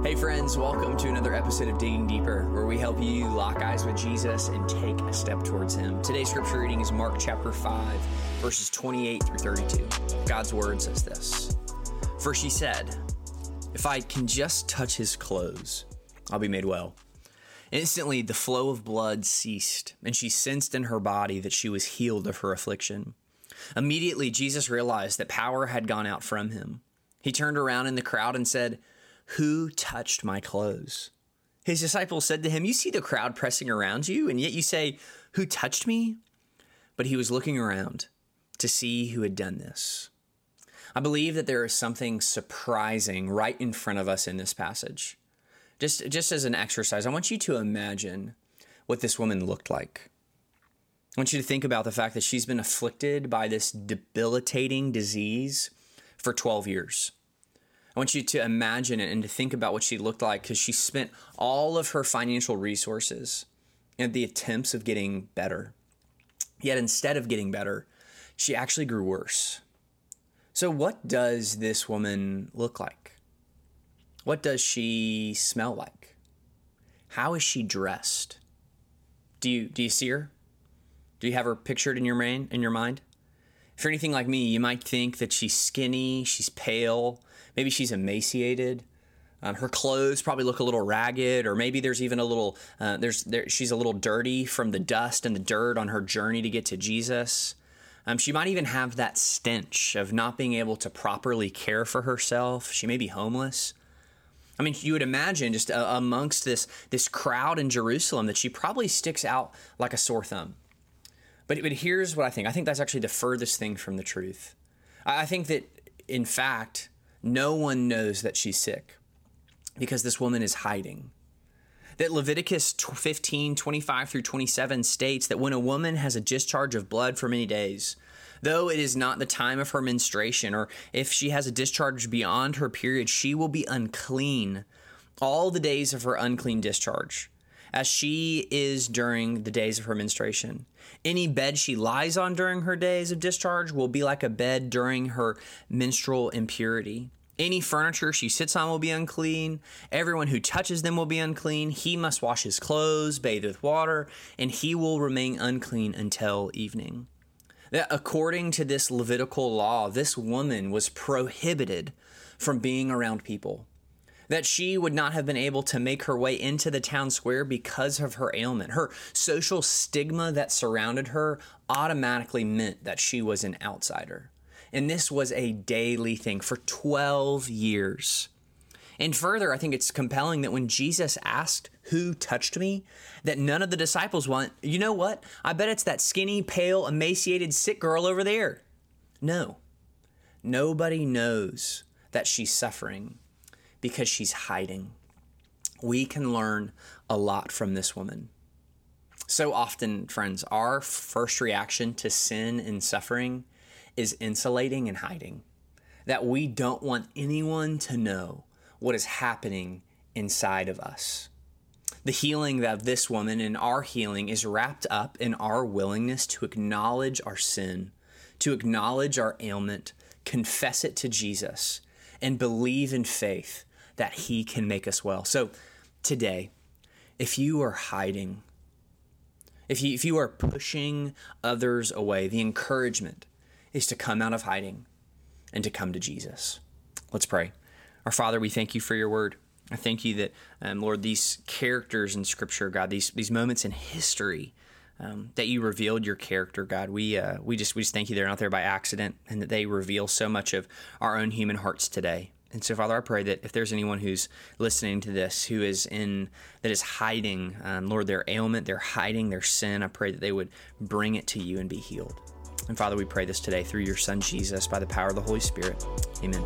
Hey, friends, welcome to another episode of Digging Deeper, where we help you lock eyes with Jesus and take a step towards Him. Today's scripture reading is Mark chapter 5, verses 28 through 32. God's word says this For she said, If I can just touch His clothes, I'll be made well. Instantly, the flow of blood ceased, and she sensed in her body that she was healed of her affliction. Immediately, Jesus realized that power had gone out from him. He turned around in the crowd and said, Who touched my clothes? His disciples said to him, You see the crowd pressing around you, and yet you say, Who touched me? But he was looking around to see who had done this. I believe that there is something surprising right in front of us in this passage. Just, just as an exercise, I want you to imagine what this woman looked like. I want you to think about the fact that she's been afflicted by this debilitating disease for 12 years. I want you to imagine it and to think about what she looked like because she spent all of her financial resources in the attempts of getting better. Yet instead of getting better, she actually grew worse. So, what does this woman look like? What does she smell like? How is she dressed? Do you do you see her? Do you have her pictured in your brain in your mind? If you're anything like me, you might think that she's skinny, she's pale, maybe she's emaciated. Um, her clothes probably look a little ragged, or maybe there's even a little uh, there's there, she's a little dirty from the dust and the dirt on her journey to get to Jesus. Um, she might even have that stench of not being able to properly care for herself. She may be homeless. I mean, you would imagine just uh, amongst this this crowd in Jerusalem that she probably sticks out like a sore thumb. But but here's what I think. I think that's actually the furthest thing from the truth. I think that in fact, no one knows that she's sick because this woman is hiding. That Leviticus 15, 25 through 27 states that when a woman has a discharge of blood for many days, Though it is not the time of her menstruation, or if she has a discharge beyond her period, she will be unclean all the days of her unclean discharge, as she is during the days of her menstruation. Any bed she lies on during her days of discharge will be like a bed during her menstrual impurity. Any furniture she sits on will be unclean. Everyone who touches them will be unclean. He must wash his clothes, bathe with water, and he will remain unclean until evening that according to this Levitical law, this woman was prohibited from being around people. That she would not have been able to make her way into the town square because of her ailment. Her social stigma that surrounded her automatically meant that she was an outsider. And this was a daily thing for 12 years. And further, I think it's compelling that when Jesus asked, Who touched me? that none of the disciples went, You know what? I bet it's that skinny, pale, emaciated, sick girl over there. No. Nobody knows that she's suffering because she's hiding. We can learn a lot from this woman. So often, friends, our first reaction to sin and suffering is insulating and hiding. That we don't want anyone to know what is happening inside of us. The healing of this woman and our healing is wrapped up in our willingness to acknowledge our sin, to acknowledge our ailment, confess it to Jesus, and believe in faith that He can make us well. So today, if you are hiding, if you, if you are pushing others away, the encouragement is to come out of hiding and to come to Jesus. Let's pray. Our Father, we thank you for your word. I thank you that, um, Lord, these characters in Scripture, God, these these moments in history, um, that you revealed your character, God. We uh, we just we just thank you they're not there by accident, and that they reveal so much of our own human hearts today. And so, Father, I pray that if there's anyone who's listening to this who is in that is hiding, um, Lord, their ailment, they're hiding their sin, I pray that they would bring it to you and be healed. And Father, we pray this today through your Son Jesus by the power of the Holy Spirit. Amen.